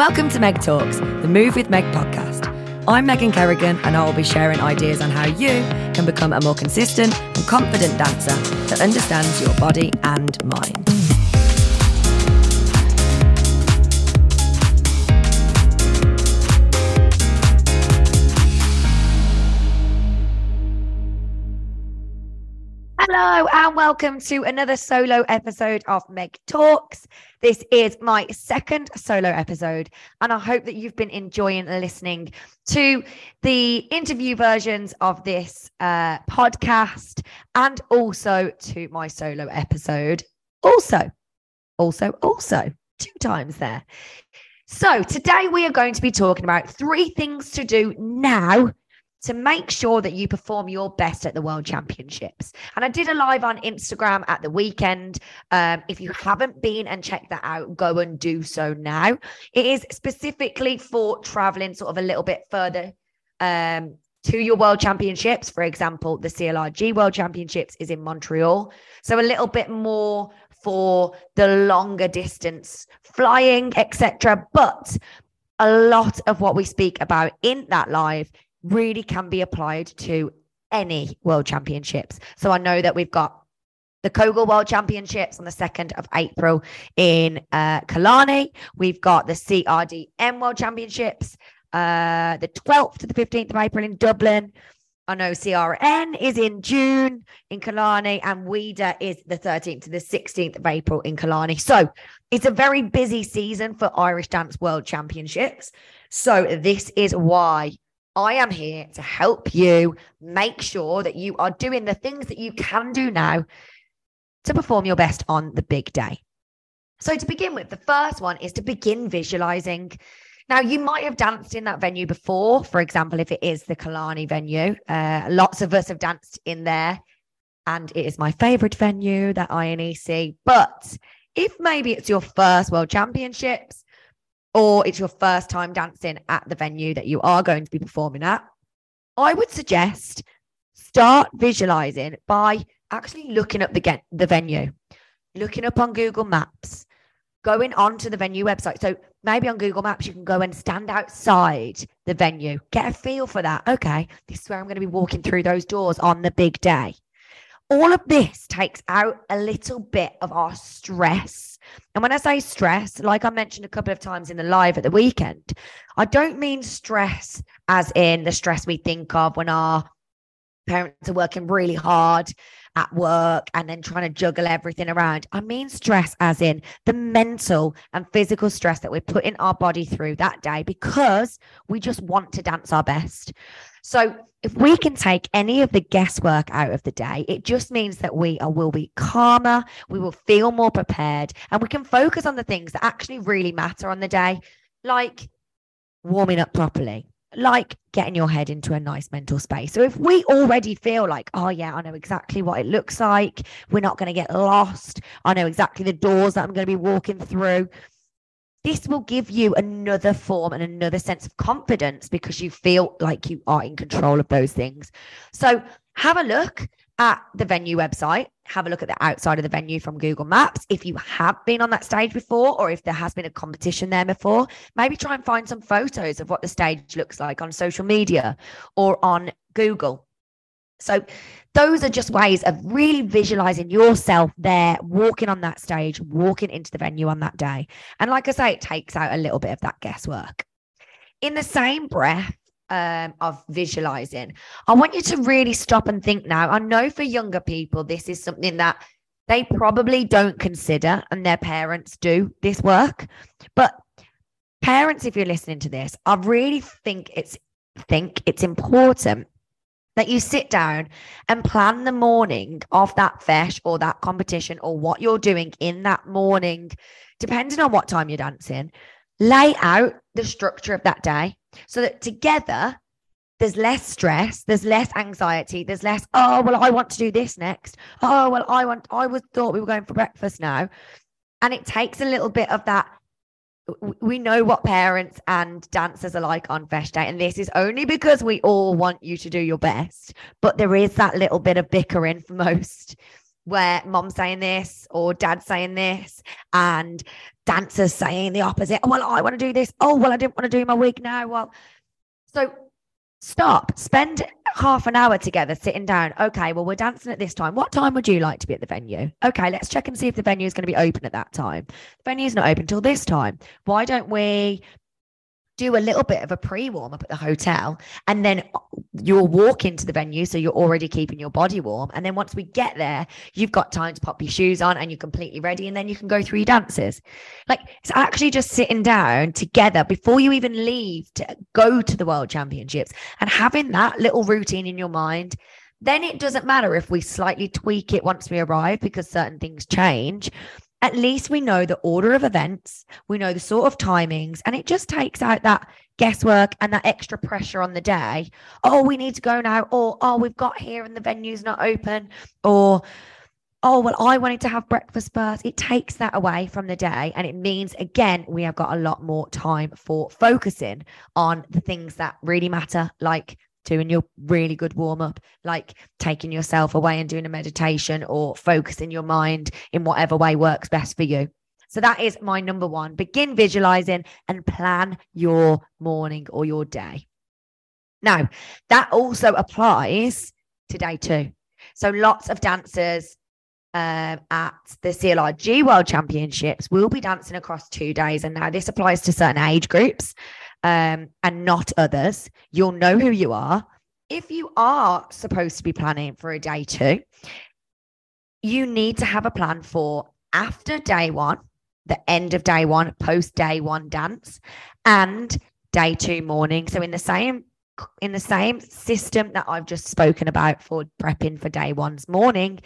Welcome to Meg Talks, the Move with Meg podcast. I'm Megan Kerrigan, and I will be sharing ideas on how you can become a more consistent and confident dancer that understands your body and mind. Hello and welcome to another solo episode of Meg Talks. This is my second solo episode, and I hope that you've been enjoying listening to the interview versions of this uh, podcast and also to my solo episode. Also, also, also, two times there. So, today we are going to be talking about three things to do now to make sure that you perform your best at the World Championships. And I did a live on Instagram at the weekend. Um, if you haven't been and checked that out, go and do so now. It is specifically for traveling sort of a little bit further um, to your World Championships. For example, the CLRG World Championships is in Montreal. So a little bit more for the longer distance flying, etc. But a lot of what we speak about in that live really can be applied to any world championships. So I know that we've got the Kogel World Championships on the 2nd of April in uh, Killarney. We've got the CRDM World Championships uh, the 12th to the 15th of April in Dublin. I know CRN is in June in Killarney and WIDA is the 13th to the 16th of April in Killarney. So it's a very busy season for Irish Dance World Championships. So this is why I am here to help you make sure that you are doing the things that you can do now to perform your best on the big day. So, to begin with, the first one is to begin visualizing. Now, you might have danced in that venue before. For example, if it is the Killarney venue, uh, lots of us have danced in there, and it is my favorite venue, that INEC. But if maybe it's your first World Championships, or it's your first time dancing at the venue that you are going to be performing at, I would suggest start visualizing by actually looking up the, the venue, looking up on Google Maps, going onto the venue website. So maybe on Google Maps, you can go and stand outside the venue, get a feel for that. Okay, this is where I'm going to be walking through those doors on the big day all of this takes out a little bit of our stress. And when I say stress, like I mentioned a couple of times in the live at the weekend, I don't mean stress as in the stress we think of when our parents are working really hard at work and then trying to juggle everything around. I mean stress as in the mental and physical stress that we're putting our body through that day because we just want to dance our best. So if we can take any of the guesswork out of the day, it just means that we are, will be calmer, we will feel more prepared, and we can focus on the things that actually really matter on the day, like warming up properly, like getting your head into a nice mental space. So if we already feel like, oh yeah, I know exactly what it looks like, we're not going to get lost, I know exactly the doors that I'm going to be walking through, this will give you another form and another sense of confidence because you feel like you are in control of those things. So have a look at the venue website, have a look at the outside of the venue from Google Maps. If you have been on that stage before, or if there has been a competition there before, maybe try and find some photos of what the stage looks like on social media or on Google. So those are just ways of really visualizing yourself there, walking on that stage, walking into the venue on that day. And like I say, it takes out a little bit of that guesswork. In the same breath, um, of visualizing, I want you to really stop and think now. I know for younger people, this is something that they probably don't consider, and their parents do this work. But parents, if you're listening to this, I really think it's think it's important that you sit down and plan the morning of that feis or that competition or what you're doing in that morning, depending on what time you're dancing, lay out the structure of that day so that together there's less stress, there's less anxiety, there's less, oh, well, I want to do this next. Oh, well, I want, I was thought we were going for breakfast now. And it takes a little bit of that we know what parents and dancers are like on feis day and this is only because we all want you to do your best but there is that little bit of bickering for most where mom's saying this or dad's saying this and dancers saying the opposite. Oh, well, I want to do this. Oh, well, I didn't want to do my wig now. Well, so stop, spend half an hour together sitting down. Okay, well, we're dancing at this time. What time would you like to be at the venue? Okay, let's check and see if the venue is going to be open at that time. The venue is not open till this time. Why don't we do a little bit of a pre warm up at the hotel, and then you'll walk into the venue. So you're already keeping your body warm. And then once we get there, you've got time to pop your shoes on and you're completely ready. And then you can go through your dances. Like it's actually just sitting down together before you even leave to go to the world championships and having that little routine in your mind. Then it doesn't matter if we slightly tweak it once we arrive because certain things change at least we know the order of events, we know the sort of timings, and it just takes out that guesswork and that extra pressure on the day. Oh, we need to go now, or oh, we've got here and the venue's not open, or oh, well, I wanted to have breakfast first. It takes that away from the day. And it means, again, we have got a lot more time for focusing on the things that really matter, like doing your really good warm up, like taking yourself away and doing a meditation or focusing your mind in whatever way works best for you. So that is my number one. Begin visualizing and plan your morning or your day. Now, that also applies to day two. So lots of dancers um, at the CLRG World Championships will be dancing across two days. And now this applies to certain age groups um, and not others. You'll know who you are. If you are supposed to be planning for a day two, you need to have a plan for after day one, the end of day one, post day one dance, and day two morning. So in the same in the same system that I've just spoken about for prepping for day one's morning,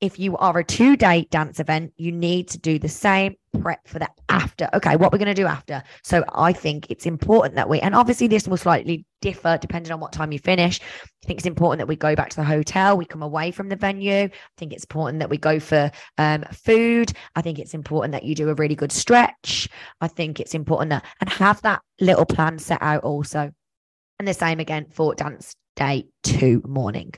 if you are a two day dance event, you need to do the same prep for the after. Okay, what we're going to do after. So I think it's important that we, and obviously this will slightly differ depending on what time you finish. I think it's important that we go back to the hotel, we come away from the venue. I think it's important that we go for um, food. I think it's important that you do a really good stretch. I think it's important that, and have that little plan set out also. And the same again for dance day two morning.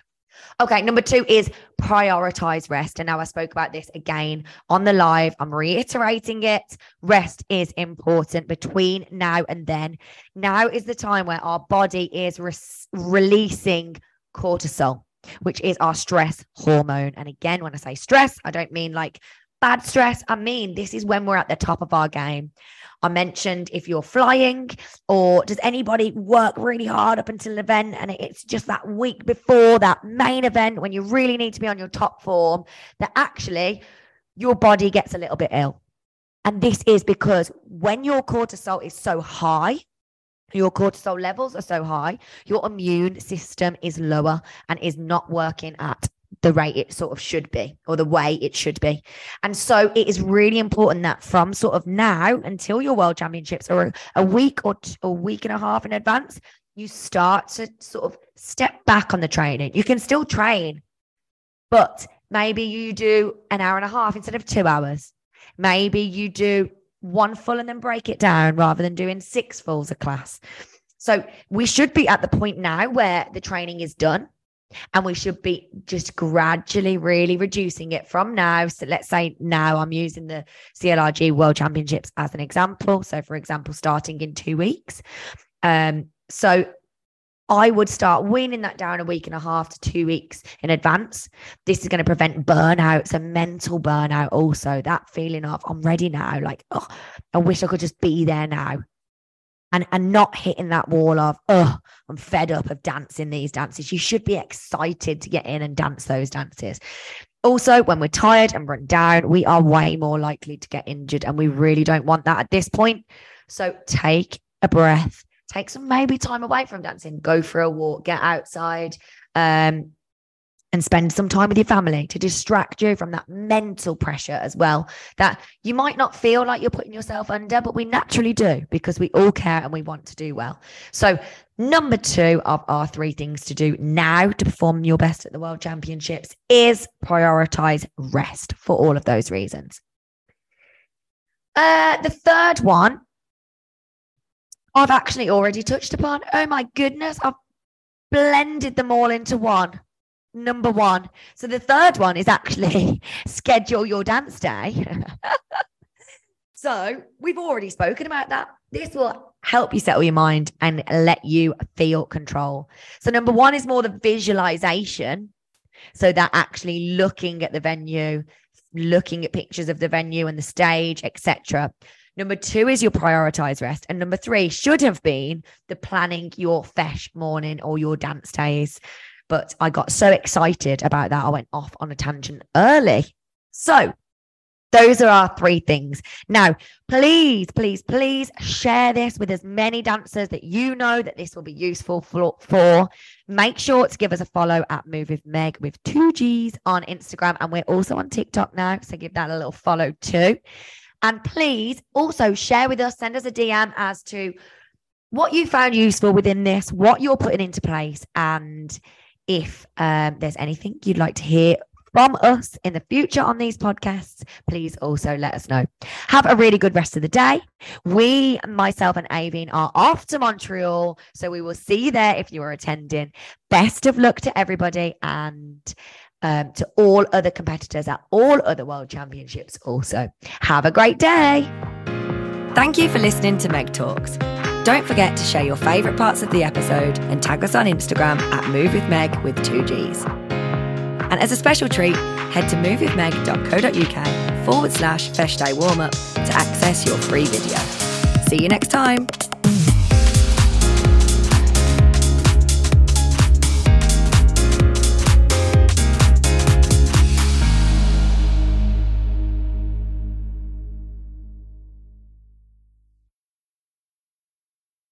Okay, number two is prioritize rest. And now I spoke about this again on the live. I'm reiterating it. Rest is important between now and then. Now is the time where our body is re- releasing cortisol, which is our stress hormone. And again, when I say stress, I don't mean like bad stress. I mean, this is when we're at the top of our game. I mentioned if you're flying or does anybody work really hard up until the event and it's just that week before that main event when you really need to be on your top form that actually your body gets a little bit ill. And this is because when your cortisol is so high, your cortisol levels are so high, your immune system is lower and is not working at the rate it sort of should be or the way it should be. And so it is really important that from sort of now until your world championships or a week or a week and a half in advance, you start to sort of step back on the training. You can still train, but maybe you do an hour and a half instead of two hours. Maybe you do one full and then break it down rather than doing six fulls a class. So we should be at the point now where the training is done and we should be just gradually really reducing it from now. So let's say now I'm using the CLRG World Championships as an example. So, for example, starting in two weeks. Um, so I would start weaning that down a week and a half to two weeks in advance. This is going to prevent burnout, so mental burnout also. That feeling of I'm ready now, like, oh, I wish I could just be there now and and not hitting that wall of oh i'm fed up of dancing these dances. You should be excited to get in and dance those dances. Also when we're tired and run down we are way more likely to get injured and we really don't want that at this point. So take a breath take some maybe time away from dancing go for a walk get outside um and spend some time with your family to distract you from that mental pressure as well that you might not feel like you're putting yourself under but we naturally do because we all care and we want to do well. So number two of our three things to do now to perform your best at the world championships is prioritize rest for all of those reasons. Uh, the third one i've actually already touched upon. Oh my goodness i've blended them all into one number one. So the third one is actually schedule your dance day. So we've already spoken about that. This will help you settle your mind and let you feel control. So, number one is more the visualization. So, that actually looking at the venue, looking at pictures of the venue and the stage, etc. Number two is your prioritize rest. And number three should have been the planning your feis morning or your dance days. But I got so excited about that, I went off on a tangent early. So, those are our three things. Now, please, please, please share this with as many dancers that you know that this will be useful for. for. Make sure to give us a follow at Move with Meg with two G's on Instagram. And we're also on TikTok now. So give that a little follow too. And please also share with us, send us a DM as to what you found useful within this, what you're putting into place, and if um, there's anything you'd like to hear from us in the future on these podcasts, please also let us know. Have a really good rest of the day. We, myself and Aveen, are off to Montreal. So we will see you there if you are attending. Best of luck to everybody and um, to all other competitors at all other world championships also. Have a great day. Thank you for listening to Meg Talks. Don't forget to share your favourite parts of the episode and tag us on Instagram at Move with with two G's. And as a special treat, head to movewithmeg.co.uk forward slash feis day warm up to access your free video. See you next time.